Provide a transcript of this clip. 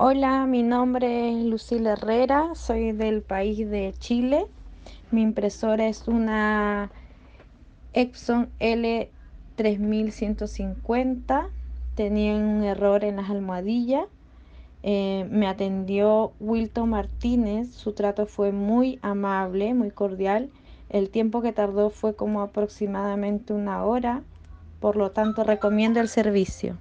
Hola, mi nombre es Lucila Herrera, soy del país de Chile. Mi impresora es una Epson L3150. Tenía un error en las almohadillas. Eh, me atendió Wilton Martínez, su trato fue muy amable, muy cordial. El tiempo que tardó fue como aproximadamente una hora, por lo tanto recomiendo el servicio.